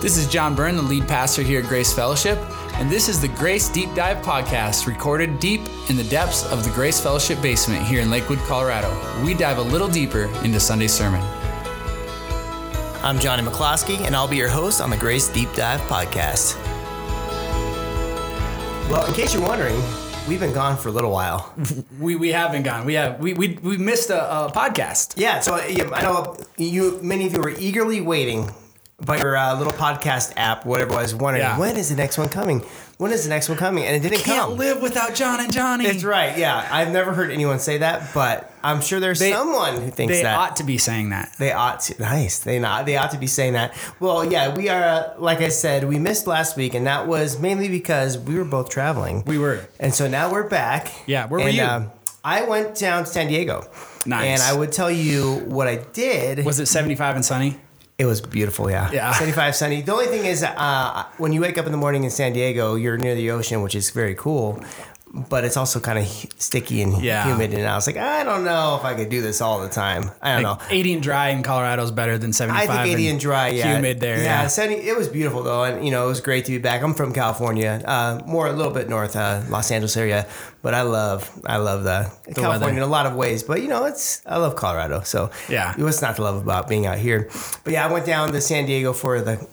This is John Byrne, the lead pastor here at Grace Fellowship, and this is the Grace Deep Dive podcast, recorded deep in the depths of the Grace Fellowship basement here in Lakewood, Colorado. We dive a little deeper into Sunday's sermon. I'm Johnny McCloskey, and I'll be your host on the Grace Deep Dive podcast. Well, in case you're wondering, we've been gone for a little while. We we have been gone. We have we we, we missed a, a podcast. Yeah, so yeah, I know you. Many of you were eagerly waiting by your uh, little podcast app, whatever it was, wondering Yeah. when is the next one coming? When is the next one coming? And it didn't Can't come. live without John and Johnny. That's right. Yeah, I've never heard anyone say that, but I'm sure there's They- someone who thinks They that. ought to be saying that. They ought to. Nice. They not. They ought to be saying that. Well, yeah, we are. Uh, like I said, we missed last week, and that was mainly because we were both traveling. We were. and so now we're back. Yeah, where were And, you? um, I went down to San Diego. Nice. And I would tell you what I did. Was it 75 and sunny? It was beautiful. Yeah. Yeah. 75 sunny. The only thing is, uh, when you wake up in the morning in San Diego, you're near the ocean, which is very cool. But it's also kind of sticky and Yeah. humid, and I was like, I don't know if I could do this all the time. I don't know. 80 and dry in Colorado is better than 75. I think 80 and dry, yeah. Humid there. Yeah, Yeah. 70, it was beautiful though, and you know, it was great to be back. I'm from California, uh, more a little bit north, uh, Los Angeles area, but I love, I love the, California weather. in a lot of ways. But you know, it's I love Colorado, so Yeah. what's not to love about being out here? But yeah, I went down to San Diego for the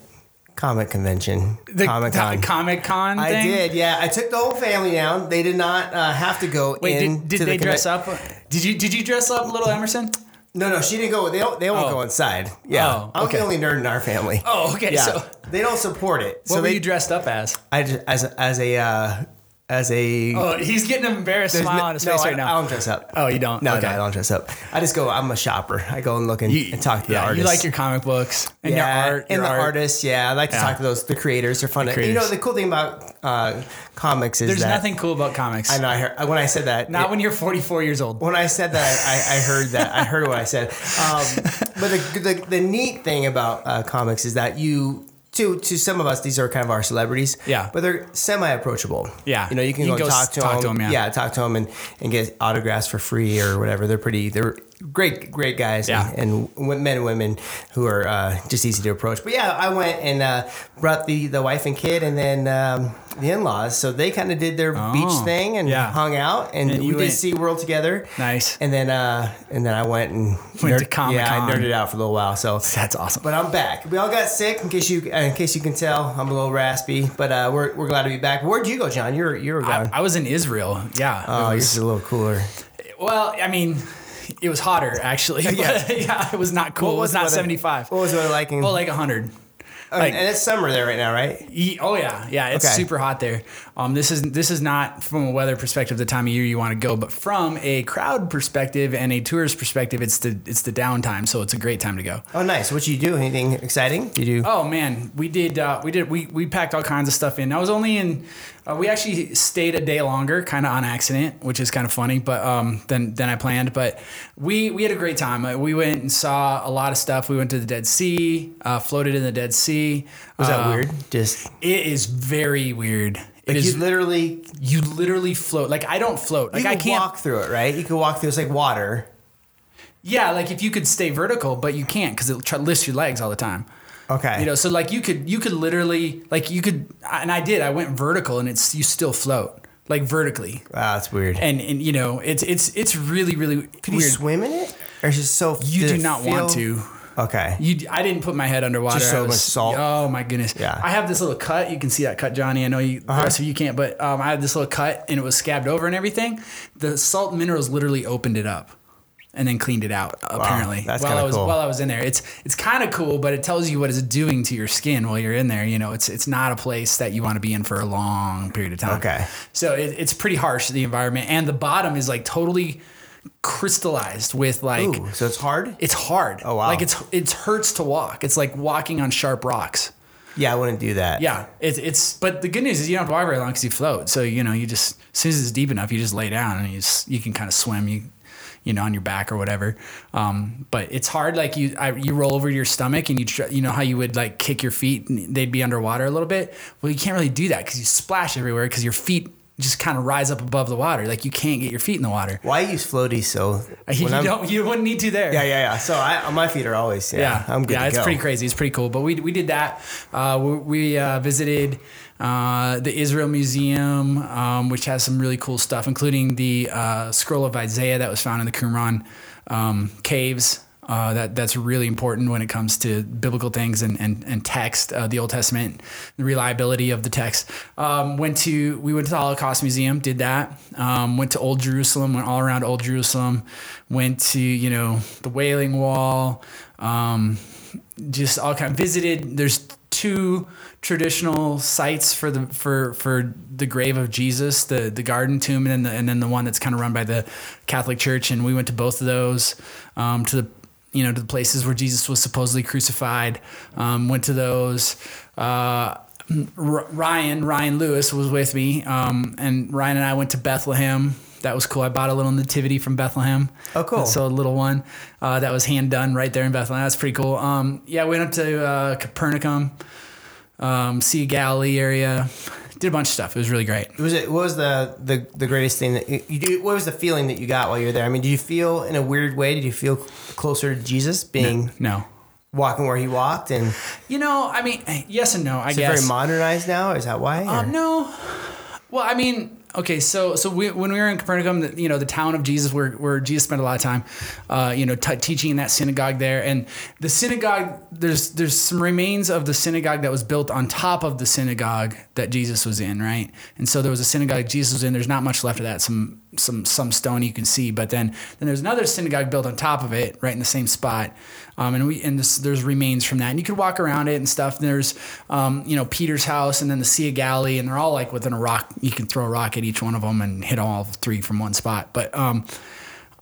comic convention, The Comic Con. Comic Con I thing? did, yeah. I took the whole family down. They did not uh, have to go Wait, in. did, did to the they dress conven- up? Did you did you dress up, little Emerson? No, no, she didn't go. They don't. They won't Oh. go inside. Yeah, Oh, I'm the only nerd in our family. Oh, okay. Yeah, So they don't support it. what so were they, you dressed up as? I just, as a, as a uh, as a. Oh, he's getting an embarrassed smile no- on his face right I now. I don't dress up. Oh, you don't? No, Okay. no, I don't dress up. I just go. I'm a shopper. I go and look and, You- and talk to yeah, the artists. You like your comic books and yeah, your art. and your the art. artists. Yeah, I like to Yeah. talk to those the creators. They're fun. to- You know, the cool thing about uh, comics is There's that nothing cool about comics. I know. I heard when I said that. Not it- when you're 44 years old. when I said that, I, I heard that. I heard what I said. Um, but the, the the neat thing about uh, comics is that you. To, to some of us, these are kind of our celebrities. Yeah. But they're semi approachable. Yeah. You know, you can You go, can go talk to talk them. to 'em, yeah. talk to them and, and get autographs for free or whatever. They're pretty, they're great, great guys. Yeah. And, and men and women who are uh, just easy to approach. But yeah, I went and uh, brought the, the wife and kid and then um, the in laws. So they kind of did their beach Oh, thing and yeah. hung out. And, And we did went- SeaWorld together. Nice. And then uh and then I went and Went to Comic-Con. Yeah, I nerded out for a little while. So That's awesome. but I'm back. We all got sick in case you uh, in case you can tell. I'm a little raspy, but uh, we're, we're glad to be back. Where'd you go, John? You're you were I, gone. I was in Israel. Yeah. oh, yours is a little cooler. well, I mean, it was hotter actually. Yeah. yeah. it was not cool. What it was not weather- 75. What was it like in? Well, like 100. Oh, like- and it's summer there right now, right? Ye- Oh yeah, yeah. It's Okay. super hot there. Um, this is this is not from a weather perspective the time of year you want to go, but from a crowd perspective and a tourist perspective, it's the it's the downtime. So it's a great time to go. Oh, nice. What you do? Anything exciting? You do? Oh man, we did uh, we did we we packed all kinds of stuff in. I was only in. Uh, we actually stayed a day longer, kind of on accident, which is kind of funny, but um, than than I planned. But we we had a great time. Uh, we went and saw a lot of stuff. We went to the Dead Sea, uh, floated in the Dead Sea. Was that Uh, weird? Just It is very weird. It like is you literally you literally float. Like I don't float. Like I can can't. walk through it, right? You can walk through. It's like water. Yeah, like if you could stay vertical, but you can't because it try, lifts your legs all the time. Okay. You know, so like you could you could literally like you could and I did. I went vertical and it's you still float like vertically. wow, that's weird. And and you know it's it's it's really really Could you swim in it, or is it so? You do not feel- want to. Okay. You, I didn't put my head underwater. Just so I much salt. Oh my goodness. Yeah. I have this little cut. You can see that cut, Johnny. I know you, Uh-huh. the rest of you can't, but um, I had this little cut and it was scabbed over and everything. The salt minerals literally opened it up and then cleaned it out. Apparently, that's while I was cool. while I was in there, it's it's kind of cool, but it tells you what it's doing to your skin while you're in there. You know, it's it's not a place that you want to be in for a long period of time. Okay. So it, it's pretty harsh the environment, and the bottom is like totally crystallized with like Ooh, so it's hard. it's hard. Oh, wow. Like it's it hurts to walk. It's like walking on sharp rocks. Yeah, I wouldn't do that. Yeah, it's it's. But the good news is you don't have to walk very long because you float. So you know you just as soon as it's deep enough, you just lay down and you just, you can kind of swim. You you know on your back or whatever. Um, but it's hard. Like you I, you roll over your stomach and you tr- you know how you would like kick your feet and they'd be underwater a little bit. Well, you can't really do that because you splash everywhere because your feet just kind of rise up above the water. Like you can't get your feet in the water. Why use floaties so? You I'm- don't. You wouldn't need to there. Yeah, yeah, yeah. So I, my feet are always yeah. yeah, I'm good. Yeah, it's go. pretty crazy. It's pretty cool. But we we did that. Uh, we we uh, visited uh, the Israel Museum, um, which has some really cool stuff, including the uh, scroll of Isaiah that was found in the Qumran um, caves. Uh, that that's really important when it comes to biblical things and and, and text, uh, the Old Testament, the reliability of the text. Um, went to we went to the Holocaust Museum, did that. Um, went to Old Jerusalem, went all around Old Jerusalem. Went to you know the Wailing Wall. Um, just all kind of visited. There's two traditional sites for the for for the grave of Jesus, the the garden tomb, and then the, and then the one that's kind of run by the Catholic Church. And we went to both of those um, to the you know to the places where Jesus was supposedly crucified. Um, went to those. Uh, R- Ryan Ryan Lewis was with me, um, and Ryan and I went to Bethlehem. That was cool. I bought a little nativity from Bethlehem. Oh, cool. So a little one uh, that was hand done right there in Bethlehem. That's pretty cool. Um, yeah, we went up to uh, Capernaum, um, Sea of Galilee area. Did a bunch of stuff. It was really great. Was it? What was the the, the greatest thing that you, you do? What was the feeling that you got while you were there? I mean, did you feel in a weird way? Did you feel closer to Jesus being No. walking where he walked? And You know, I mean, yes and no. I is guess. very modernized now? Is that why? Um, no. Well, I mean, okay, so so we, when we were in Capernaum, the, you know, the town of Jesus, where where Jesus spent a lot of time, uh, you know, t- teaching in that synagogue there, and the synagogue, there's there's some remains of the synagogue that was built on top of the synagogue that Jesus was in, right? And so there was a synagogue Jesus was in. There's not much left of that. Some some some stone you can see, but then then there's another synagogue built on top of it, right in the same spot. Um, and we and this, there's remains from that, and you could walk around it and stuff. And there's, um, you know, Peter's house, and then the Sea of Galilee, and they're all like within a rock. You can throw a rock at each one of them and hit all three from one spot. But um,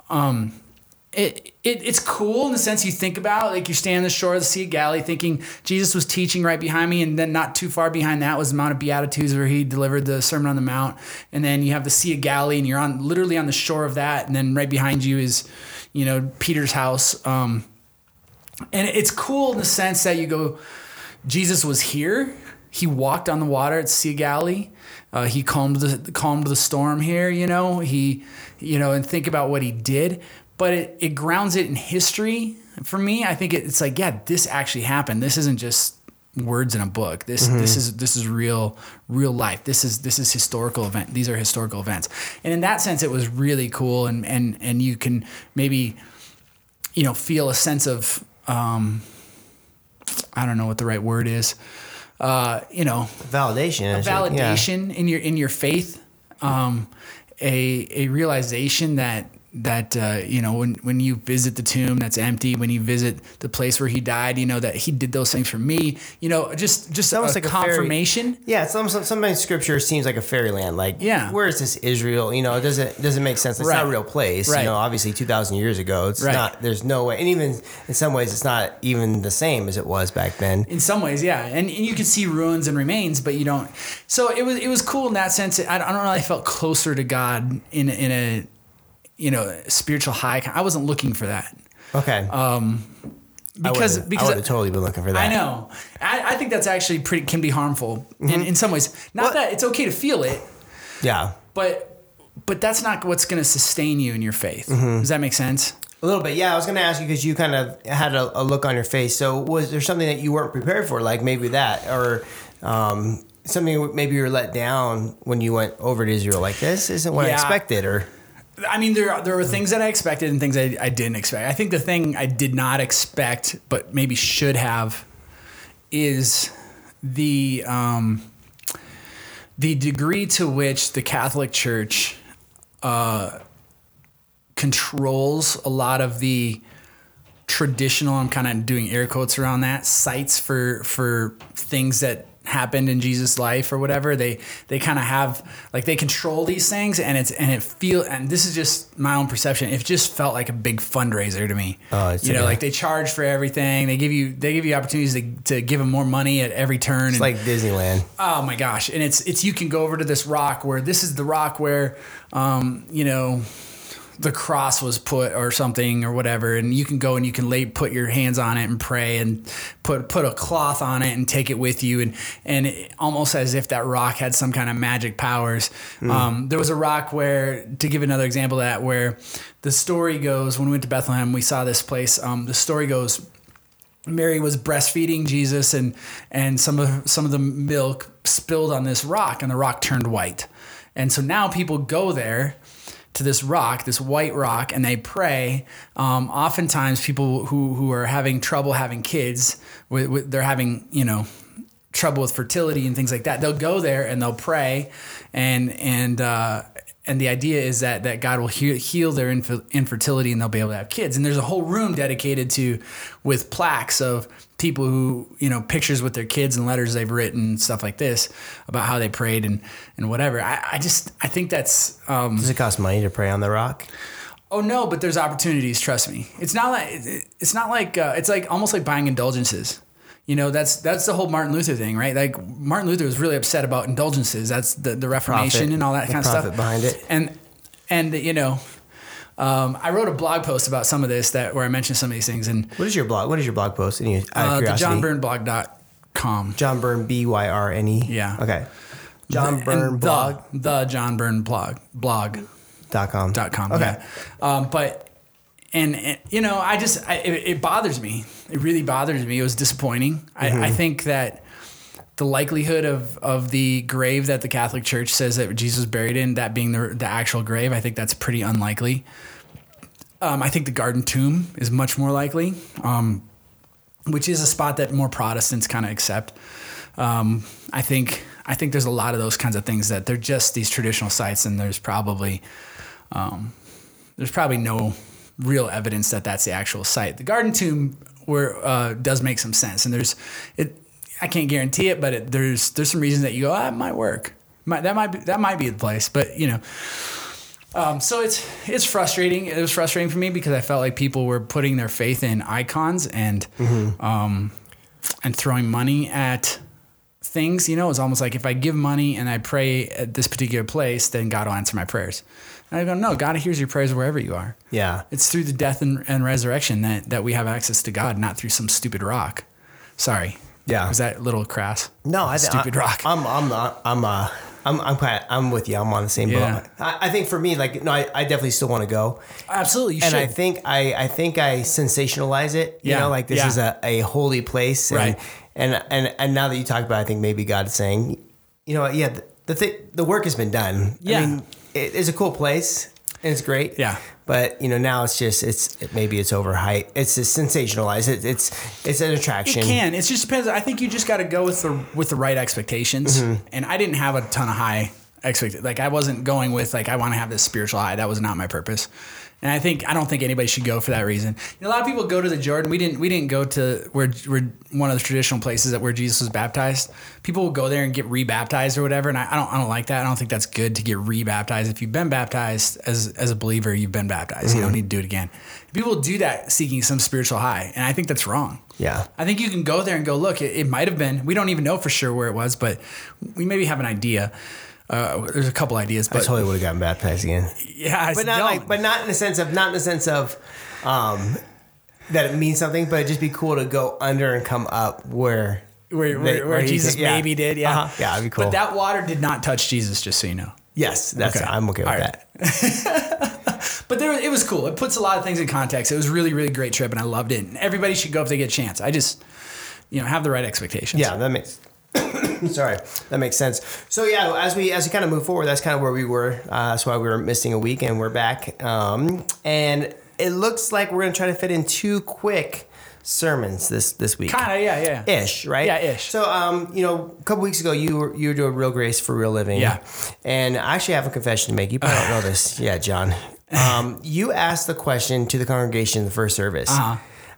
um, it, it it's cool in the sense you think about like you're standing on the shore of the Sea of Galilee, thinking Jesus was teaching right behind me, and then not too far behind that was the Mount of Beatitudes where he delivered the Sermon on the Mount, and then you have the Sea of Galilee, and you're on literally on the shore of that, and then right behind you is, you know, Peter's house. Um, and it's cool in the sense that you go, Jesus was here. He walked on the water at Sea of Galilee. Uh, he calmed the calmed the storm here. You know he, you know, and think about what he did. But it, it grounds it in history. For me, I think it, it's like, yeah, this actually happened. This isn't just words in a book. This this is this is real real life. This is this is historical event. These are historical events. And in that sense, it was really cool. And and and you can maybe, you know, feel a sense of um, I don't know what the right word is. Uh, you know, validation. Should- yeah. validation in your in your faith, um, a a realization that that uh, you know when when you visit the tomb that's empty, when you visit the place where he died, you know that he did those things for me. You know, just just a, almost like a fairy- confirmation. Yeah, some, some, sometimes scripture seems like a fairyland. Like, Yeah. where is this Israel? You know, it doesn't doesn't make sense. It's not a real place. Right. You know, obviously two thousand years ago, it's Right. not. There's no way, and even in some ways, it's not even the same as it was back then. In some ways, yeah, and, and you can see ruins and remains, but you don't. So it was it was cool in that sense. I, I don't know. I felt closer to God in in a you know spiritual high. I wasn't looking for that Okay, um, because I because I would have totally been looking for that. I know. I, I think that's actually pretty can be harmful in, in some ways. Not What- that it's okay to feel it, Yeah, but but that's not what's going to sustain you in your faith. Mm-hmm. Does that make sense? a little bit. Yeah, I was going to ask you because you kind of had a, a look on your face. So was there something that you weren't prepared for, like maybe that, or um, something maybe you were let down when you went over to Israel? Like this isn't what I expected, or I mean, there there were things that I expected and things I, I didn't expect. I think the thing I did not expect, but maybe should have, is the um, the degree to which the Catholic Church uh, controls a lot of the traditional. I'm kind of doing air quotes around that sites for for things that happened in Jesus' life or whatever. They they kind of have like they control these things, and it's and it feel and this is just my own perception. It just felt like a big fundraiser to me. Oh, it's you know, like like they charge for everything. They give you they give you opportunities to, to give them more money at every turn. it's and, like Disneyland. Oh my gosh! And it's it's you can go over to this rock where this is the rock where, um, you know, the cross was put or something or whatever and you can go and you can lay put your hands on it and pray and put put a cloth on it and take it with you and and it, almost as if that rock had some kind of magic powers um, there was a rock where to give another example of that where the story goes when we went to bethlehem we saw this place um, the story goes Mary was breastfeeding Jesus and and some of some of the milk spilled on this rock and the rock turned white. And so now people go there to this rock, this white rock, and they pray. Um, oftentimes, people who who are having trouble having kids, with, with, they're having you know trouble with fertility and things like that. They'll go there and they'll pray, and and uh, and the idea is that that God will heal, heal their inf- infertility and they'll be able to have kids. And there's a whole room dedicated to with plaques of people who you know pictures with their kids and letters they've written and stuff like this about how they prayed and and whatever. I, I just I think that's. Um, Does it cost money to pray on the rock? Oh no, but there's opportunities. Trust me. It's not like it's not like uh, it's like almost like buying indulgences. You know, that's that's the whole Martin Luther thing, right? Like Martin Luther was really upset about indulgences. That's the, the Reformation Profit. and all that kind of stuff behind it. And and you know, um, I wrote a blog post about some of this that where I mentioned some of these things and What is your blog? What is your blog post? Any, uh, the curiosity. johnbyrneblog.com. John Byrne, B Y R N E. Yeah. Okay. John And Byrne blog the, the John Byrne blog blog. dot com. dot com. Okay. Yeah. Um, but and, and you know, I just I, it, it bothers me. It really bothers me. It was disappointing. Mm-hmm. I, I think that the likelihood of of the grave that the Catholic Church says that Jesus buried in, that being the the actual grave, I think that's pretty unlikely. Um, I think the Garden Tomb is much more likely, um, which is a spot that more Protestants kind of accept. Um, I think I think there's a lot of those kinds of things that they're just these traditional sites, and there's probably um, there's probably no real evidence that that's the actual site. The Garden Tomb where uh, does make some sense, and there's it. I can't guarantee it, but it, there's there's some reasons that you go, ah, it might work. Might, that might be that might be the place, but you know. Um, so it's it's frustrating. It was frustrating for me because I felt like people were putting their faith in icons and um, and throwing money at things. You know, it's almost like if I give money and I pray at this particular place, then God will answer my prayers. And I go, no, God hears your prayers wherever you are. Yeah. It's through the death and, and resurrection that, that we have access to God, not through some stupid rock. Sorry. Yeah. Was that a little crass? No, I stupid I, rock. I'm I'm not I'm uh I'm I'm quite, I'm with you. I'm on the same Yeah. boat. I, I think for me, like no, I, I definitely still want to go, Absolutely, you and should. I think I I think I sensationalize it. You Yeah, know, like this yeah. is a, a holy place, and, Right. And and and now that you talk about, it, I think maybe God's saying, you know, yeah, the the, thi- the work has been done. Yeah. I mean, it, it's a cool place, and it's great. Yeah. But you know now it's just it's it, maybe it's overhyped. It's just sensationalized. It, it's it's an attraction. It can. It just depends. I think you just got to go with the with the right expectations. Mm-hmm. And I didn't have a ton of high expect. Like I wasn't going with like I want to have this spiritual high. That was not my purpose. And I think I don't think anybody should go for that reason. You know, a lot of people go to the Jordan. We didn't. We didn't go to where where one of the traditional places that where Jesus was baptized. People will go there and get rebaptized or whatever. And I, I don't. I don't like that. I don't think that's good to get rebaptized. If you've been baptized as as a believer, you've been baptized. You don't mm-hmm. need to do it again. People do that seeking some spiritual high, and I think that's wrong. Yeah. I think you can go there and go, look, it, it might have been. We don't even know for sure where it was, but we maybe have an idea. Uh, there's a couple ideas, I but totally would have gotten baptized again. yeah, I but not like, but not in the sense of, not in the sense of, um, that it means something, but it'd just be cool to go under and come up where, where, they- where, where Jesus did- yeah. maybe did, yeah, Uh-huh. Yeah, that'd be cool. But that water did not touch Jesus, just so you know. yes, that's Okay. I'm okay with right. that. But there, it was cool. It puts a lot of things in context. It was really, really great trip, and I loved it. And everybody should go if they get a chance. I just, you know, have the right expectations. Yeah, that makes. sorry, that makes sense. So yeah, as we as we kind of move forward, that's kind of where we were. Uh, that's why we were missing a week, and we're back. Um, and it looks like we're gonna try to fit in two quick sermons this this week. kind of, yeah, yeah. ish, right? Yeah, ish. So, um, you know, a couple weeks ago, you were you were doing Real Grace for Real Living. Yeah. And I actually have a confession to make. You probably don't know this. Yeah, John. Um, you asked the question to the congregation in the first service. Uh-huh.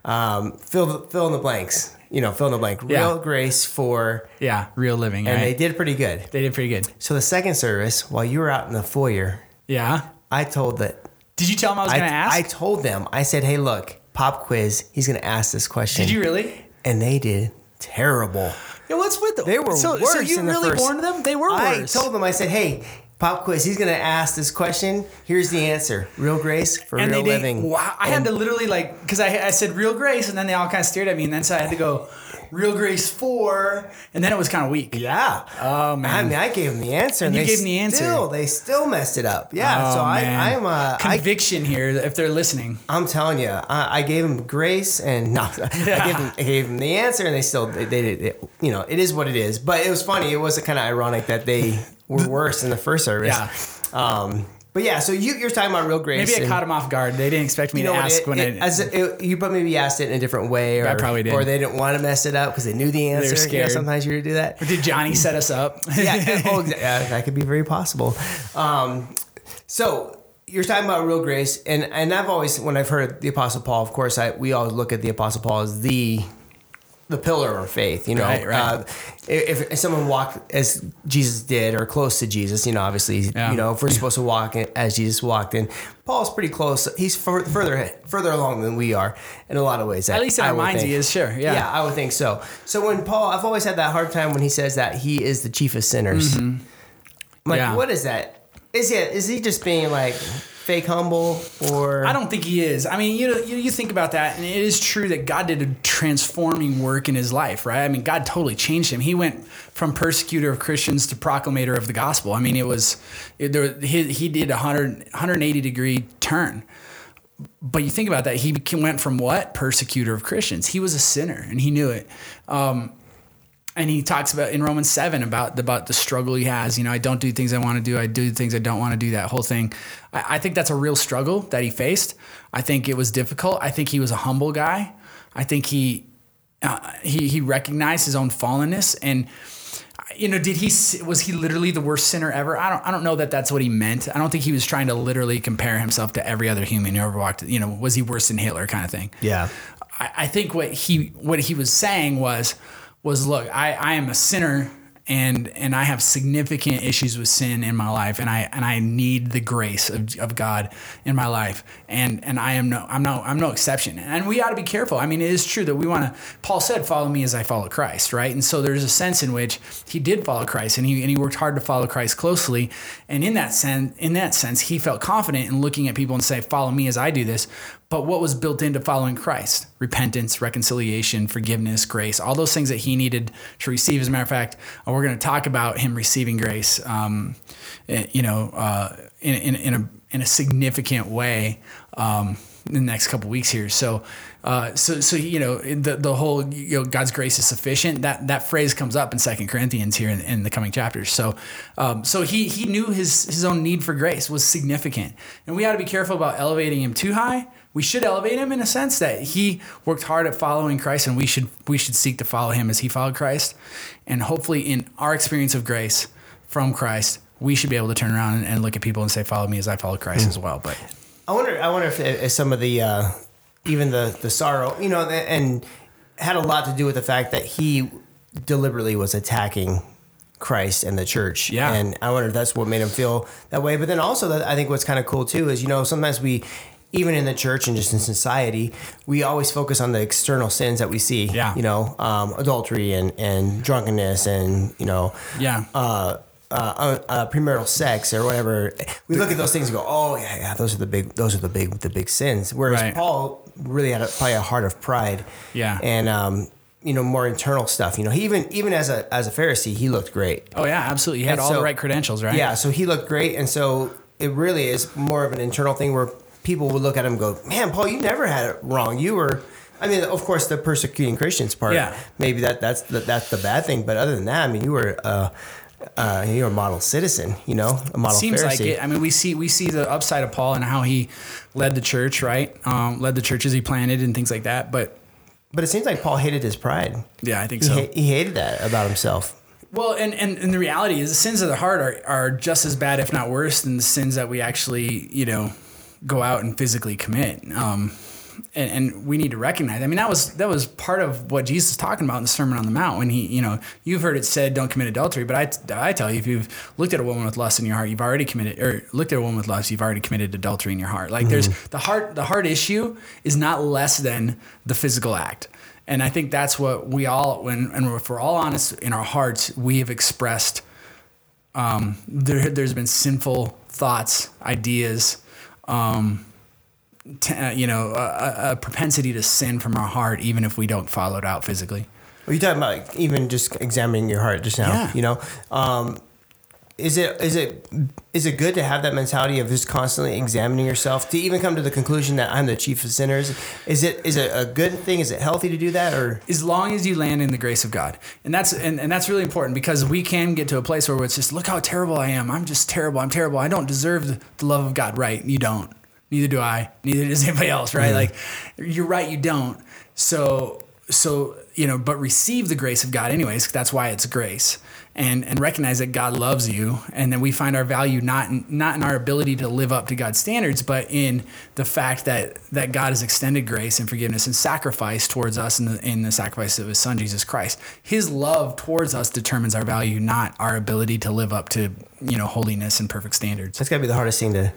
Um, fill the, fill in the blanks. You know, fill in the blank. Real Yeah. Grace for, Yeah, real living. and right? they did pretty good. They did pretty good. So the second service, while you were out in the foyer, Yeah. I told that Did you tell them I was going to ask? I told them. I said, "Hey, look, pop quiz. He's going to ask this question." did you really? And they did terrible. Yeah, what's with them? They were so, worse So you really warned them? They were I told them, I said, hey, Pop quiz. He's gonna ask this question. Here's the answer: real grace for and real they living. Wow, I had to literally like because I, I said real grace, and then they all kind of stared at me, and then so I had to go real grace for, and then it was kind of weak. Yeah. Oh man. I mean, I gave him the answer, and you they gave him the answer. Still, they still messed it up. Yeah. Oh, so I, man. I'm, uh, I, conviction here if they're listening. I'm telling you, I, I gave him grace, and no, I gave him, I gave him the answer, and they still, they, they did, it, you know, it is what it is. But it was funny. It was kind of ironic that they were worse in the first service. Yeah. Um, but yeah, so you, you're talking about real grace. Maybe I caught them off guard. They didn't expect me you know to what, ask it- when it- I. as it, you but maybe asked it in a different way, or I probably did. or they didn't want to mess it up because they knew the answer. You know, scared. sometimes you do that. did Johnny set us up? yeah, oh, yeah, that could be very possible. Um, so you're talking about real grace, and and I've always when I've heard the Apostle Paul, of course, I we always look at the Apostle Paul as the the pillar of faith. You know, Right, right. Uh, if, if someone walked as Jesus did or close to Jesus, you know, obviously, Yeah. you know, if we're supposed to walk as Jesus walked, in, Paul's pretty close. He's fur- further further along than we are in a lot of ways. At least in I our minds, think. he is sure. Yeah. Yeah, I would think so. So when Paul, I've always had that hard time when he says that he is the chief of sinners. I'm like, Mm-hmm. Yeah. what is that? Is he is he just being like fake humble or I don't think he is. I mean, you know, you, you think about that, and it is true that God did a transforming work in his life, right? I mean, God totally changed him. He went from persecutor of Christians to proclamator of the gospel. I mean, it was it, there, he, he did a 100, 180 degree turn. But you think about that, he went from what persecutor of Christians. He was a sinner, and he knew it. Um, and he talks about in Romans seven about about the struggle he has. You know, I don't do things I want to do. I do things I don't want to do. That whole thing. I, I think that's a real struggle that he faced. I think it was difficult. I think he was a humble guy. I think he uh, he he recognized his own fallenness and. You know, did he was he literally the worst sinner ever? I don't I don't know that that's what he meant. I don't think he was trying to literally compare himself to every other human who ever walked. You know, was he worse than Hitler kind of thing? yeah I, I think what he what he was saying was was look, I, I am a sinner and and I have significant issues with sin in my life and I and I need the grace of, of God in my life. And and I am no I'm no I'm no exception. And we ought to be careful. I mean it is true that we want to Paul said follow me as I follow Christ right? And so there's a sense in which he did follow Christ and he and he worked hard to follow Christ closely. And in that sense in that sense he felt confident in looking at people and say follow me as I do this but what was built into following Christ? Repentance, reconciliation, forgiveness, grace, all those things that he needed to receive. As a matter of fact, uh, we're going to talk about him receiving grace, um, eh, you know, uh, in, in, in, a, in a significant way um, in the next couple weeks here. So, uh, so, so you know, the the whole you know God's grace is sufficient. That that phrase comes up in Second Corinthians here in, in the coming chapters. So, um, so he he knew his his own need for grace was significant, and we ought to be careful about elevating him too high. We should elevate him in a sense that he worked hard at following Christ, and we should we should seek to follow him as he followed Christ, and hopefully in our experience of grace from Christ, we should be able to turn around and, and look at people and say, "Follow me as I follow Christ" as well. But I wonder. I wonder if, if some of the, uh, even the the sorrow, you know, and had a lot to do with the fact that he deliberately was attacking Christ and the church. Yeah. And I wonder if that's what made him feel that way. But then also, that I think what's kind of cool too is you know sometimes we. Even in the church and just in society, we always focus on the external sins that we see. Yeah. You know, um, adultery and, and drunkenness and, you know, yeah, uh, uh, uh, premarital sex or whatever. We look at those things and go, "Oh yeah, yeah, those are the big, those are the big, the big sins." Whereas Right. Paul really had a, probably a heart of pride, Yeah. and um, you know, more internal stuff. You know, he even even as a as a Pharisee, he looked great. oh yeah, absolutely. He had And all so- the right credentials, right? Yeah, so he looked great, and so it really is more of an internal thing where people would look at him and go, "Man, Paul, you never had it wrong. You were." I mean, of course, the persecuting Christians part. Yeah. Maybe that that's the, that's the bad thing, but other than that, I mean, you were. Uh, uh, you're a model citizen, you know, a model Seems Pharisee. like it. I mean, we see we see the upside of Paul and how he led the church, right? Um, led the churches he planted and things like that. But But it seems like Paul hated his pride. yeah, I think He, so. ha- he hated that about himself. Well, and, and, and the reality is the sins of the heart are, are just as bad, if not worse, than the sins that we actually, you know, go out and physically commit. Um, and, and we need to recognize. I mean, that was that was part of what Jesus is talking about in the Sermon on the Mount when he, you know, you've heard it said, "Don't commit adultery." But I, I tell you, if you've looked at a woman with lust in your heart, you've already committed, or looked at a woman with lust, you've already committed adultery in your heart. Like there's the heart, the heart issue is not less than the physical act. And I think that's what we all, when and if we're all honest in our hearts, we have expressed Um, there, there's been sinful thoughts, ideas, um, t- uh, you know, a, a propensity to sin from our heart, even if we don't follow it out physically. Are you talking about even just examining your heart just now? Yeah. You know, um, is it is it is it good to have that mentality of just constantly examining yourself to even come to the conclusion that I'm the chief of sinners? Is it is it a good thing? Is it healthy to do that or? as long as you land in the grace of God. And that's and, and that's really important because we can get to a place where it's just look how terrible I am. I'm just terrible. I'm terrible. I don't deserve the, the love of God. Right. You don't. Neither do I. Neither does anybody else, right? Like you're right, you don't. So so you know, but receive the grace of God anyways. That's why it's grace. And, and recognize that God loves you, and then we find our value not in, not in our ability to live up to God's standards, but in the fact that that God has extended grace and forgiveness and sacrifice towards us in the in the sacrifice of His Son Jesus Christ. His love towards us determines our value, not our ability to live up to you know holiness and perfect standards. That's got to be the hardest thing to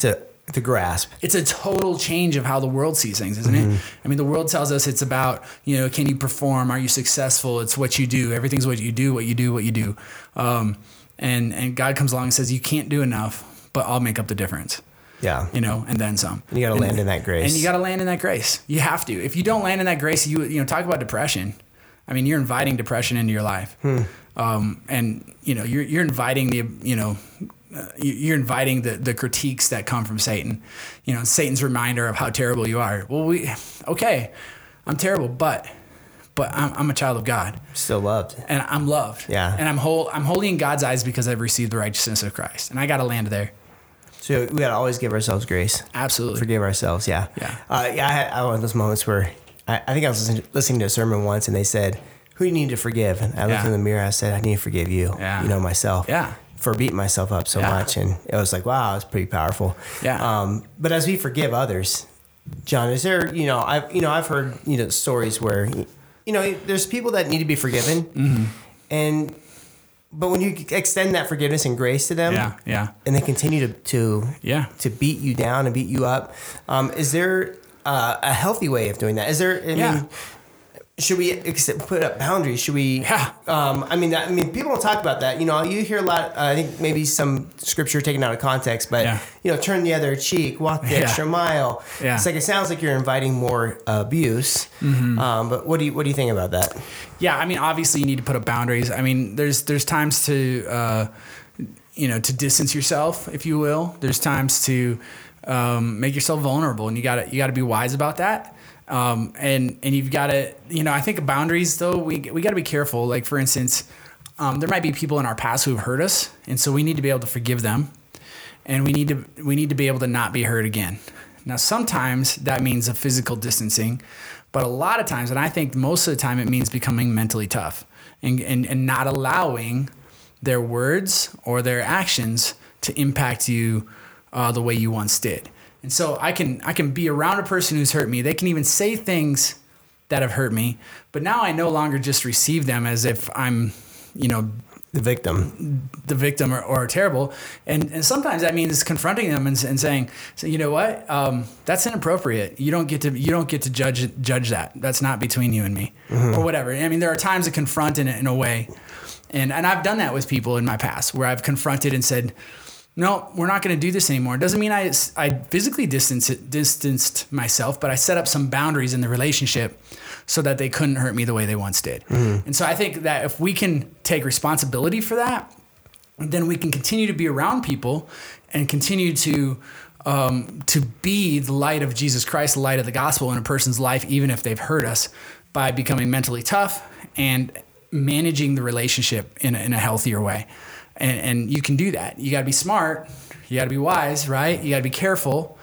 to to grasp. It's a total change of how the world sees things, isn't it? I mean, the world tells us it's about, you know, can you perform? Are you successful? It's what you do. Everything's what you do, what you do, what you do. Um, and and God comes along and says, you can't do enough, but I'll make up the difference. Yeah. You know, and then some. You gotta land in that grace. And you got to land in that grace. You have to. If you don't land in that grace, you you know, talk about depression. I mean, you're inviting depression into your life, um, and you know, you're you're inviting the you know, uh, you- you're inviting the the critiques that come from Satan. You know, Satan's reminder of how terrible you are. Well, we okay, I'm terrible, but but I'm, I'm a child of God Still loved. and I'm loved. Yeah. and I'm whole. I'm holy in God's eyes because I've received the righteousness of Christ, and I got to land there. So we gotta always give ourselves grace. Absolutely. Forgive ourselves. Yeah. Yeah. Uh, yeah. I had I had one of those moments where I, I think I was listening, listening to a sermon once, and they said, "Who do you need to forgive?" And I looked Yeah. in the mirror. I said, "I need to forgive you. Yeah. You know myself. Yeah. For beating myself up so Yeah. much, and it was like, wow, it's pretty powerful. Yeah. Um, but as we forgive others, John, is there, you know, I've, you know, I've heard, you know, stories where, you know, there's people that need to be forgiven, Mm-hmm. and but when you extend that forgiveness and grace to them, Yeah, yeah, and they continue to to yeah. to beat you down and beat you up. Um, is there uh, a healthy way of doing that? Is there? I Yeah. mean, should we ex- put up boundaries? Should we? Yeah. Um, I mean, that, I mean, people don't talk about that. You know, you hear a lot. Uh, I think maybe some scripture taken out of context, but Yeah. you know, turn the other cheek, walk the Yeah. extra mile. Yeah. It's like it sounds like you're inviting more abuse. Mm-hmm. Um, but what do you what do you think about that? Yeah, I mean, obviously you need to put up boundaries. I mean, there's there's times to uh, you know to distance yourself, if you will. There's times to um, make yourself vulnerable, and you got to you got to be wise about that. Um, and and you've got to you know I think boundaries though we we got to be careful. Like for instance, um, there might be people in our past who have hurt us, and so we need to be able to forgive them, and we need to we need to be able to not be hurt again. Now sometimes that means a physical distancing, but a lot of times, and I think most of the time, it means becoming mentally tough and and, and not allowing their words or their actions to impact you uh, the way you once did. And so I can I can be around a person who's hurt me. They can even say things that have hurt me, but now I no longer just receive them as if I'm, you know, The victim. the victim or, or terrible. And, and sometimes that means confronting them and, and saying, so you know what, um, that's inappropriate. You don't get to you don't get to judge judge that. That's not between you and me, or whatever. I mean, there are times to confront in, in a way, and and I've done that with people in my past where I've confronted and said. No, we're not going to do this anymore. It doesn't mean I, I physically distanced, distanced myself, but I set up some boundaries in the relationship so that they couldn't hurt me the way they once did. And so I think that if we can take responsibility for that, then we can continue to be around people and continue to um, to be the light of Jesus Christ, the light of the gospel in a person's life, even if they've hurt us, by becoming mentally tough and managing the relationship in a, in a healthier way. And, and you can do that. You got to be smart. You got to be wise, right? You got to be careful,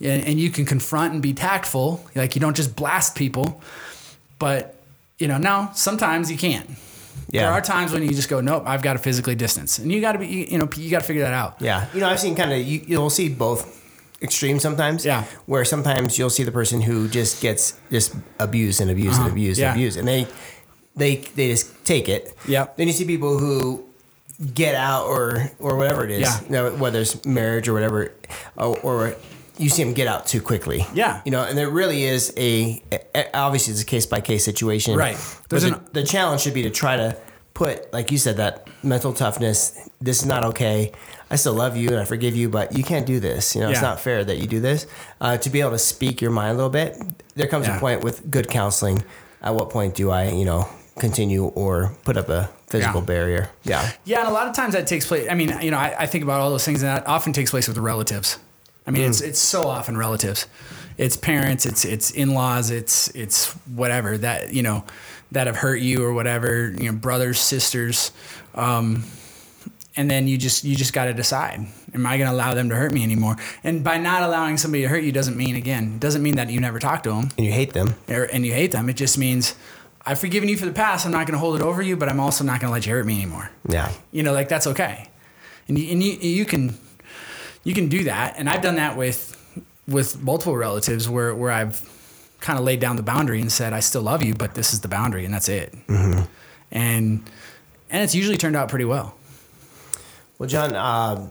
and, and you can confront and be tactful. Like you don't just blast people, but you know, no, sometimes you can't. Yeah. There are times when you just go, nope, I've got to physically distance, and you got to be, you know, you got to figure that out. Yeah, you know, I've seen kind of you, you'll see both extremes sometimes. Yeah. where sometimes you'll see the person who just gets just abused and abused Uh-huh. and abused Yeah. and abused, and they they they just take it. Yeah. Then you see people who get out or or whatever it is, Yeah. you know, whether it's marriage or whatever, or, or you see them get out too quickly. Yeah. you know, and there really is a, obviously it's a case by case situation. Right. But There's the, an- the challenge should be to try to put, like you said, that mental toughness. This is not okay. I still love you and I forgive you, but you can't do this. You know, it's not fair that you do this. Uh, to be able to speak your mind a little bit, there comes Yeah. a point with good counseling. At what point do I, you know, continue or put up a physical Yeah. barrier? Yeah. Yeah, and a lot of times that takes place. I mean, you know, I, I think about all those things, and that often takes place with relatives. I mean, it's it's so often relatives. It's parents, it's it's in laws, it's it's whatever that you know that have hurt you or whatever. You know, brothers, sisters, um, and then you just you just got to decide: Am I going to allow them to hurt me anymore? And by not allowing somebody to hurt you doesn't mean again doesn't mean that you never talk to them And you hate them. or, and you hate them. It just means I've forgiven you for the past. I'm not going to hold it over you, but I'm also not going to let you hurt me anymore Yeah. you know like that's okay and you, and you you can you can do that and i've done that with with multiple relatives where where i've kind of laid down the boundary and said i still love you but this is the boundary and that's it Mm-hmm. and and it's usually turned out pretty well Well, John, um,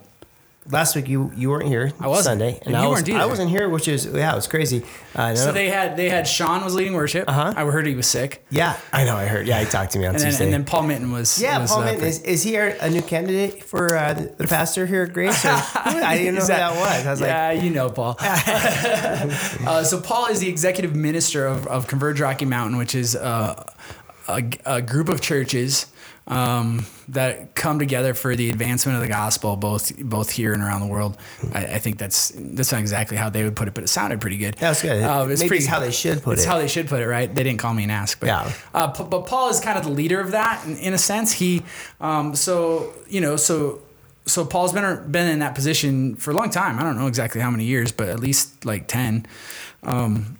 last week you you weren't here. I wasn't. Sunday, And I you was. I wasn't here, which is yeah, it was crazy. Uh, so they had they had sean was leading worship Uh-huh. i heard he was sick yeah, I know. I heard. Yeah, he talked to me on and then, Tuesday. and then paul minton was yeah, was, Paul uh, Minton, is, is he a new candidate for uh, the, the pastor here at Grace? Or, I didn't know Is who that was. I was like, yeah, you know Paul. uh, so Paul is the executive minister of, of Converge Rocky Mountain, which is uh, a, a group of churches um, that come together for the advancement of the gospel, both both here and around the world. I, I think that's that's not exactly how they would put it, but it sounded pretty good. That's good. Uh, Maybe it's how they should put it's it. how they should put it, right? They didn't call me and ask, but Yeah. uh, p- but Paul is kind of the leader of that in, in a sense. He, um, so you know, so so Paul's been been in that position for a long time. I don't know exactly how many years, but at least like ten. Um,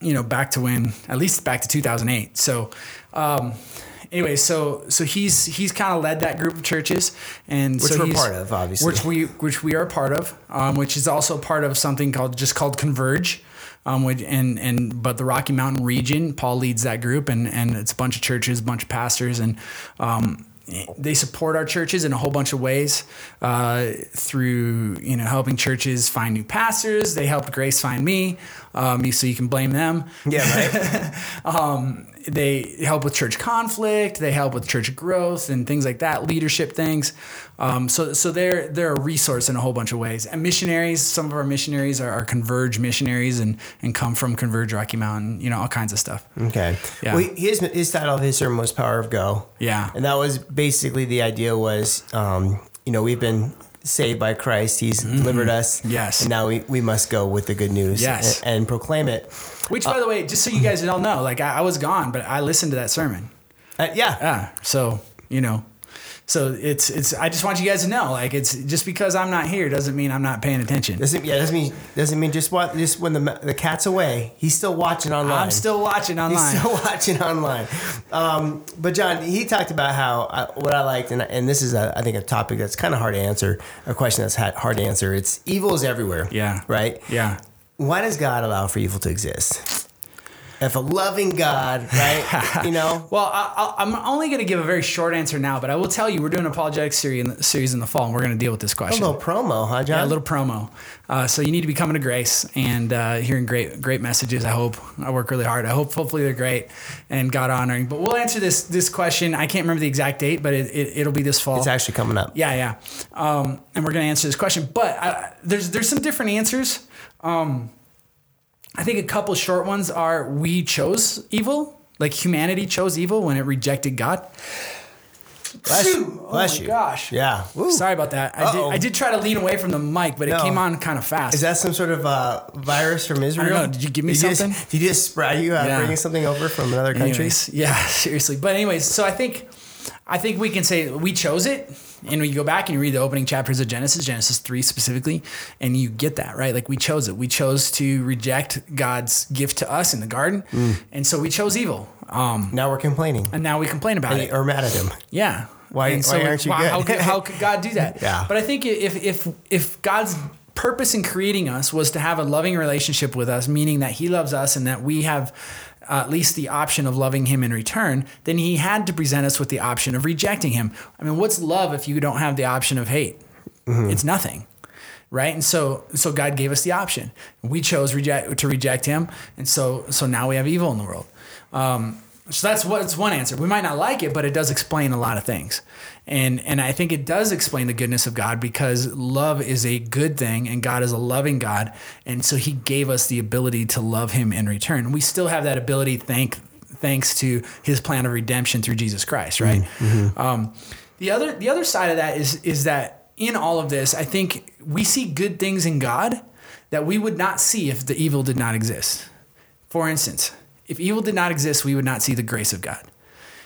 you know, back to when, at least back to 2008. So, um, anyway, so so he's he's kind of led that group of churches, and Which so we're he's- part of, obviously. Which we which we are part of, um, which is also part of something called just called Converge. Um, which, and and but the Rocky Mountain region, Paul leads that group, and and it's a bunch of churches, a bunch of pastors, and um, they support our churches in a whole bunch of ways uh, through you know helping churches find new pastors. They helped Grace find me, um, so you can blame them yeah, right. um, they help with church conflict. They help with church growth and things like that, leadership things. Um, so, so they're they're a resource in a whole bunch of ways. And missionaries, some of our missionaries are, are Converge missionaries and and come from Converge Rocky Mountain. You know, all kinds of stuff. Okay. Yeah. Well, his his title of his sermon was "Power of Go." Yeah. And that was basically the idea was, um, you know, we've been saved by Christ. He's delivered us. Mm-hmm. Yes. And now we, we must go with the good news. Yes. And, and proclaim it. Which, by the way, just so you guys don't know, like I, I was gone, but I listened to that sermon. Uh, yeah. Yeah. So you know. So it's it's. I just want you guys to know, like it's just because I'm not here doesn't mean I'm not paying attention. Doesn't yeah doesn't mean doesn't mean just what just when the the cat's away he's still watching online. I'm still watching online. He's still watching online. Um, but John, he talked about how I, what I liked, and, and this is a, I think a topic that's kind of hard to answer, a question that's ha- hard to answer. It's evil is everywhere. Yeah. Right. yeah. Why does God allow for evil to exist? If a loving God, right? you know. Well, I, I'm only going to give a very short answer now, but I will tell you we're doing a apologetic series in the, series in the fall, and we're going to deal with this question. A little promo, huh, John? Yeah, a little promo. Uh, so you need to be coming to Grace and uh, hearing great, great messages. I hope I work really hard. I hope hopefully they're great and God honoring. But we'll answer this this question. I can't remember the exact date, but it, it, it'll be this fall. It's actually coming up. Yeah, yeah. Um, and we're going to answer this question. But I, there's there's some different answers. Um, I think a couple short ones are we chose evil, like humanity chose evil when it rejected God. Bless you. Bless oh my you. gosh. Yeah. Woo. Sorry about that. I did. I did try to lean away from the mic, but it No. came on kind of fast. Is that some sort of uh, virus from Israel? know. Did you give me just- something? did you just spread you uh, Yeah. bringing something over from another country? Anyways, yeah, seriously. But anyways, so I think I think we can say we chose it. And when you go back and you read the opening chapters of Genesis, Genesis 3 specifically, and you get that, right? Like we chose it. We chose to reject God's gift to us in the garden. Mm. And so we chose evil. Um, Now we're complaining and now we complain about it. or mad at him. Yeah. Why- And why aren't you why- good? How, could, how could God do that? Yeah. But I think if if if God's purpose in creating us was to have a loving relationship with us, meaning that He loves us and that we have uh, at least the option of loving Him in return, then He had to present us with the option of rejecting Him. I mean, what's love if you don't have the option of hate? It's nothing. Right, and so so God gave us the option. We chose reject to reject Him, and so so now we have evil in the world. Um, So that's what's one answer. We might not like it, but it does explain a lot of things. And and I think it does explain the goodness of God because love is a good thing and God is a loving God. And so he gave us the ability to love him in return. We still have that ability thank thanks to his plan of redemption through Jesus Christ, right? Um, the other the other side of that is is that in all of this, I think we see good things in God that we would not see if the evil did not exist. For instance, if evil did not exist, we would not see the grace of God.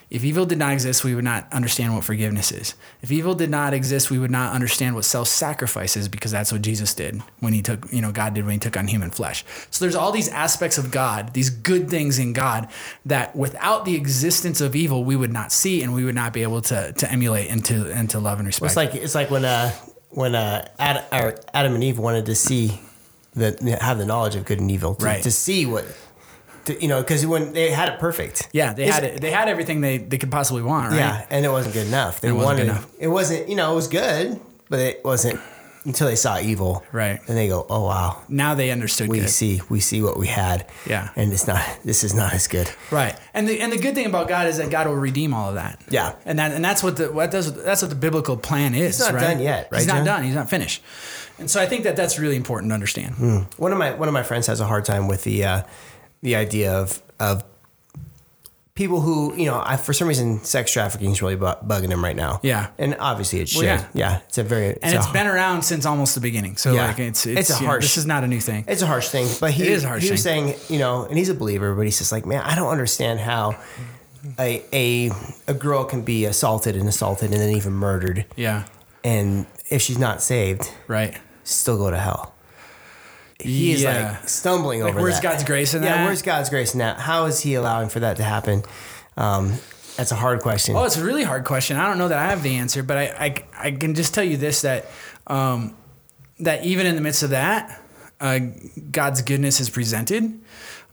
If evil did not exist, we would not understand what forgiveness is. If evil did not exist, we would not understand what self-sacrifice is because that's what Jesus did when he took, you know, God did when he took on human flesh. So there's all these aspects of God, these good things in God that without the existence of evil, we would not see and we would not be able to to emulate and to and to love and respect. It's like it's like when uh when uh Adam, Adam and Eve wanted to see the have the knowledge of good and evil to, Right. to see what to, you know because when they had it perfect yeah, they had it. They had everything they, they could possibly want, right? yeah and it wasn't good enough they It wasn't wanted good enough. it wasn't you know it was good but it wasn't until they saw evil Right. and they go oh wow Now they understood we good. see we see what we had Yeah. and it's not this is not as good Right. And the and the good thing about God is that God will redeem all of that. Yeah. And that and that's what the what does that's what the biblical plan is. not right? done yet, right, He's not done. He's not finished. And so I think that that's really important to understand. Hmm. one of my one of my friends has a hard time with the uh, the idea of of people who you know I, for some reason sex trafficking is really bu- bugging him right now. Yeah. and obviously it should. Well, yeah. yeah. it's a very it's And a, it's been around since almost the beginning. So Yeah. like it's it's, It's a you know, harsh- this is not a new thing. it's a harsh thing, but he It is a harsh he was saying you know, and he's a believer, but he's just like man, I don't understand how. A, a a girl can be assaulted and assaulted and then even murdered, yeah. and if she's not saved, Right. still go to hell. He is Yeah. like stumbling Like over where's that. God's grace in yeah, that? Yeah, where's God's grace in that? How is He allowing for that to happen? Um, that's a hard question. Oh, it's a really hard question. I don't know that I have the answer, but I, I, I can just tell you this that um, that even in the midst of that, uh, God's goodness is presented.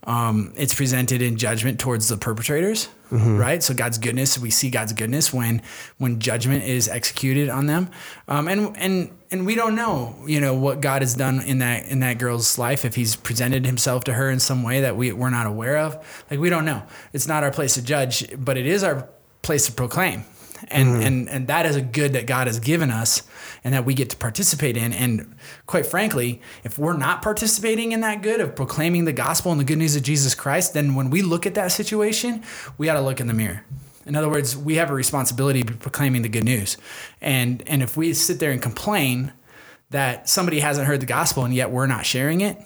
Um, it's presented in judgment towards the perpetrators, right? So God's goodness, we see God's goodness when when judgment is executed on them, um, and and and we don't know, you know, what God has done in that in that girl's life if He's presented Himself to her in some way that we we're not aware of. Like we don't know. It's not our place to judge, but it is our place to proclaim. And, mm-hmm. and and that is a good that God has given us and that we get to participate in. And quite frankly, if we're not participating in that good of proclaiming the gospel and the good news of Jesus Christ, then when we look at that situation, we got to look in the mirror. In other words, we have a responsibility to be proclaiming the good news. And and if we sit there and complain that somebody hasn't heard the gospel and yet we're not sharing it,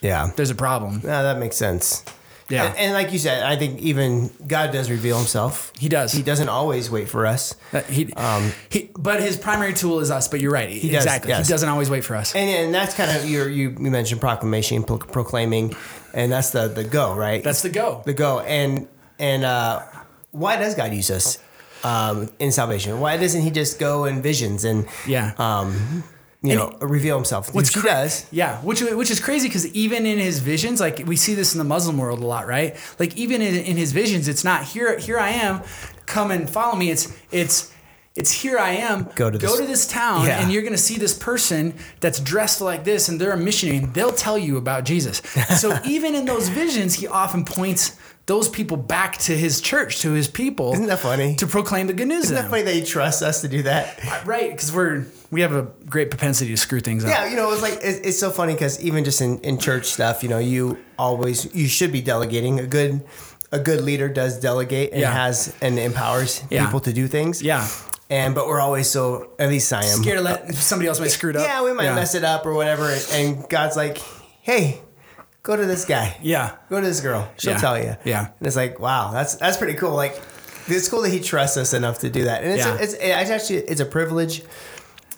yeah, there's a problem. no, that makes sense. Yeah. and, and like you said, I think even God does reveal Himself. He does. He doesn't always wait for us. That he, Um, he, but his primary tool is us. But you're right. does, exactly. yes. He doesn't always wait for us. And, and that's kind of your you, you mentioned proclamation, pro- proclaiming, and that's the the go right. That's the go. the go. And and uh, why does God use us um, in salvation? Why doesn't He just go in visions and Yeah. um, you know, reveal Himself? Which He cra- does. Yeah, which which is crazy because even in his visions, like we see this in the Muslim world a lot, right? Like even in, in his visions, it's not here. Here I am, come and follow me. It's it's it's here I am. Go to go this- to this town, Yeah. and you're gonna see this person that's dressed like this, and they're a missionary, and they'll tell you about Jesus. so even in those visions, he often points those people back to his church, to his people. Isn't that funny? To proclaim the good news. Isn't to that funny that He trusts us to do that? Uh, right, because we're we have a great propensity to screw things up. Yeah, you know, it's like it's, it's so funny because even just in, in church stuff, you know, you always you should be delegating. A good a good leader does delegate and Yeah. has and empowers Yeah. people to do things. Yeah. And but we're always so at least I am Scared to let somebody else might screw it up. Yeah, we might yeah. mess it up or whatever. And, God's like, hey, go to this guy. Yeah. Go to this girl. She'll Yeah. tell you. Yeah. And it's like, wow, that's that's pretty cool. Like, it's cool that he trusts us enough to do that. And it's Yeah. a, it's, it's actually it's a privilege,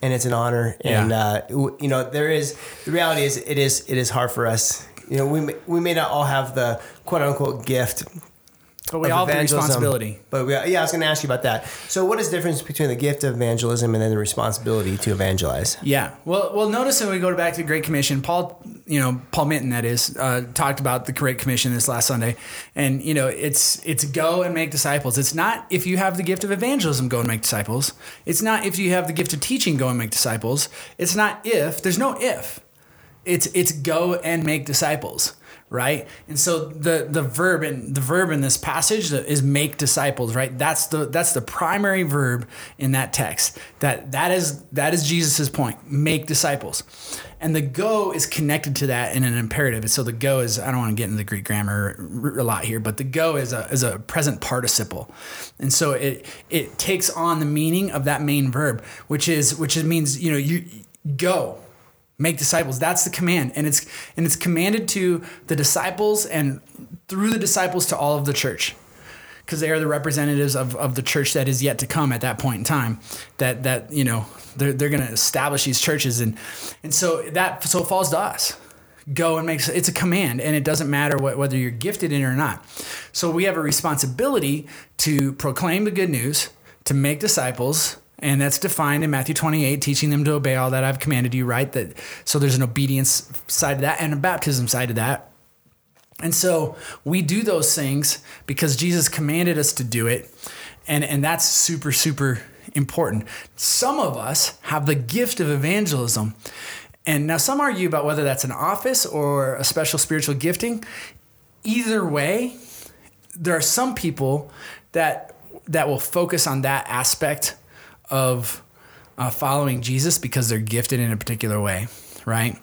and it's an honor. And uh, you know, there is the reality is it is it is hard for us. You know, we may, we may not all have the quote unquote gift But we all have the responsibility. But we, yeah, I was going to ask you about that. So, what is the difference between the gift of evangelism and then the responsibility to evangelize? Yeah. Well, well, notice when we go back to the Great Commission, Paul, you know, Paul Minton, that is, uh, talked about the Great Commission this last Sunday, and you know, it's it's go and make disciples. It's not if you have the gift of evangelism, go and make disciples. It's not if you have the gift of teaching, go and make disciples. It's not if. There's no if. it's it's go and make disciples right? And so the the verb in the verb in this passage is make disciples right? That's the that's the primary verb in that text. That that is that is jesus's point make disciples. And the go is connected to that in an imperative. And so the go is i don't want to get into the greek grammar a lot here but the go is a is a present participle. And so it it takes on the meaning of that main verb which is which means you know you go make disciples. That's the command. And it's and it's commanded to the disciples and through the disciples to all of the church. Because they are the representatives of, of the church that is yet to come at that point in time. That that you know they're, they're going to establish these churches. And and so that so it falls to us. Go and make it's a command and it doesn't matter what, whether you're gifted in it or not. So we have a responsibility to proclaim the good news to make disciples and that's defined in Matthew 28, teaching them to obey all that I've commanded you, right? That so there's an obedience side to that and a baptism side to that. And so we do those things because Jesus commanded us to do it. And, and that's super, super important. Some of us have the gift of evangelism. And now some argue about whether that's an office or a special spiritual gifting. Either way, there are some people that that will focus on that aspect of uh, following Jesus because they're gifted in a particular way, right?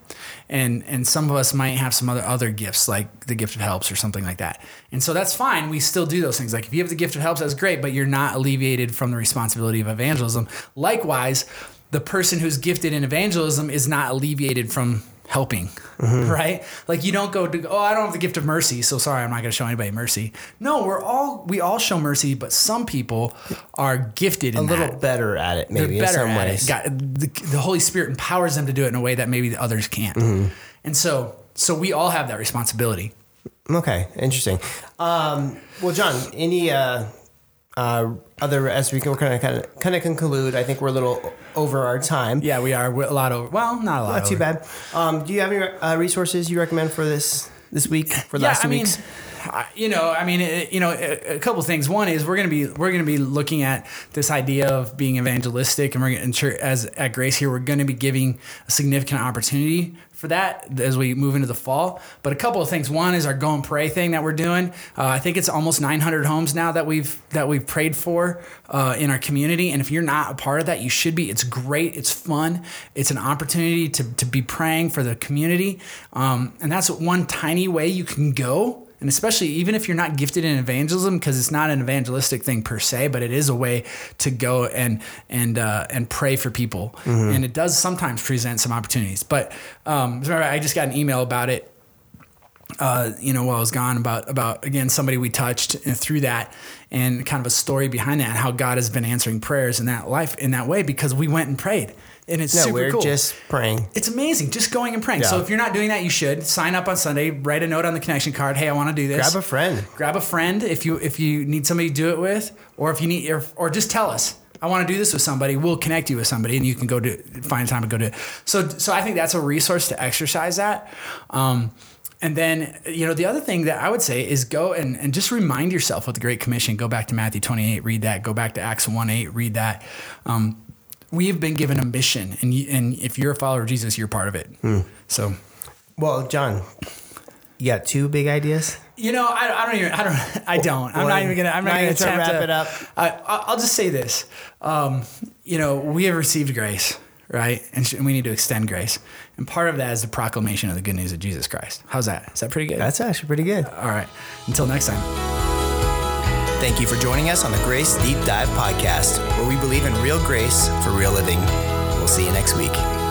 And and some of us might have some other other gifts like the gift of helps or something like that. And so that's fine. We still do those things. Like if you have the gift of helps, that's great, but you're not alleviated from the responsibility of evangelism. Likewise, the person who's gifted in evangelism is not alleviated from helping, mm-hmm. right? Like you don't go to oh I don't have the gift of mercy, so sorry I'm not going to show anybody mercy. No, we're all we all show mercy, but some people are gifted and a little that. better at it, maybe They're better in some ways. Got, the, the, Holy Spirit empowers them to do it in a way that maybe the others can't, mm-hmm. and so so we all have that responsibility. Okay, interesting. Um, well, John, any uh, uh, other as we can kind of kind of kind of conclude. I think we're a little over our time. Yeah, we are a lot over. Well, not a lot. Not over. too bad. Um, do you have any uh, resources you recommend for this this week for the yeah, last two I weeks? Mean, you know, I mean, it, you know, a, a couple things. One is we're gonna be we're gonna be looking at this idea of being evangelistic, and we're gonna, as at Grace here, we're gonna be giving a significant opportunity for that as we move into the fall. But a couple of things. One is our go and pray thing that we're doing. Uh, I think it's almost 900 homes now that we've that we've prayed for uh, in our community. And if you're not a part of that, you should be. It's great. It's fun. It's an opportunity to to be praying for the community. Um, and that's one tiny way you can go and especially even if you're not gifted in evangelism because it's not an evangelistic thing per se but it is a way to go and and uh, and pray for people mm-hmm. and it does sometimes present some opportunities but um, i just got an email about it uh, you know, while I was gone about about again somebody we touched and through that and kind of a story behind that and how God has been answering prayers in that life in that way because we went and prayed and it's no, super we're cool. just praying. It's amazing, just going and praying. Yeah. So if you're not doing that, you should sign up on Sunday. Write a note on the connection card. Hey, I want to do this. Grab a friend. Grab a friend if you if you need somebody to do it with, or if you need, or, or just tell us. I want to do this with somebody. We'll connect you with somebody, and you can go to find time to go do it. So so I think that's a resource to exercise that. Um, and then, you know, the other thing that I would say is go and, and just remind yourself of the Great Commission. Go back to Matthew 28, read that. Go back to Acts 1 8, read that. Um, we have been given a mission, and you, and if you're a follower of Jesus, you're part of it. Hmm. So, well, John, you got two big ideas. You know, I, I don't even. I don't. I don't. I'm not even gonna. I'm not, not gonna try to wrap it up. I, I, will just say this. Um, you know, we have received grace, right? And, sh- and we need to extend grace. And part of that is the proclamation of the good news of Jesus Christ. How's that? Is that pretty good? That's actually pretty good. All right. Until next time. Thank you for joining us on the Grace Deep Dive podcast, where we believe in real grace for real living. We'll see you next week.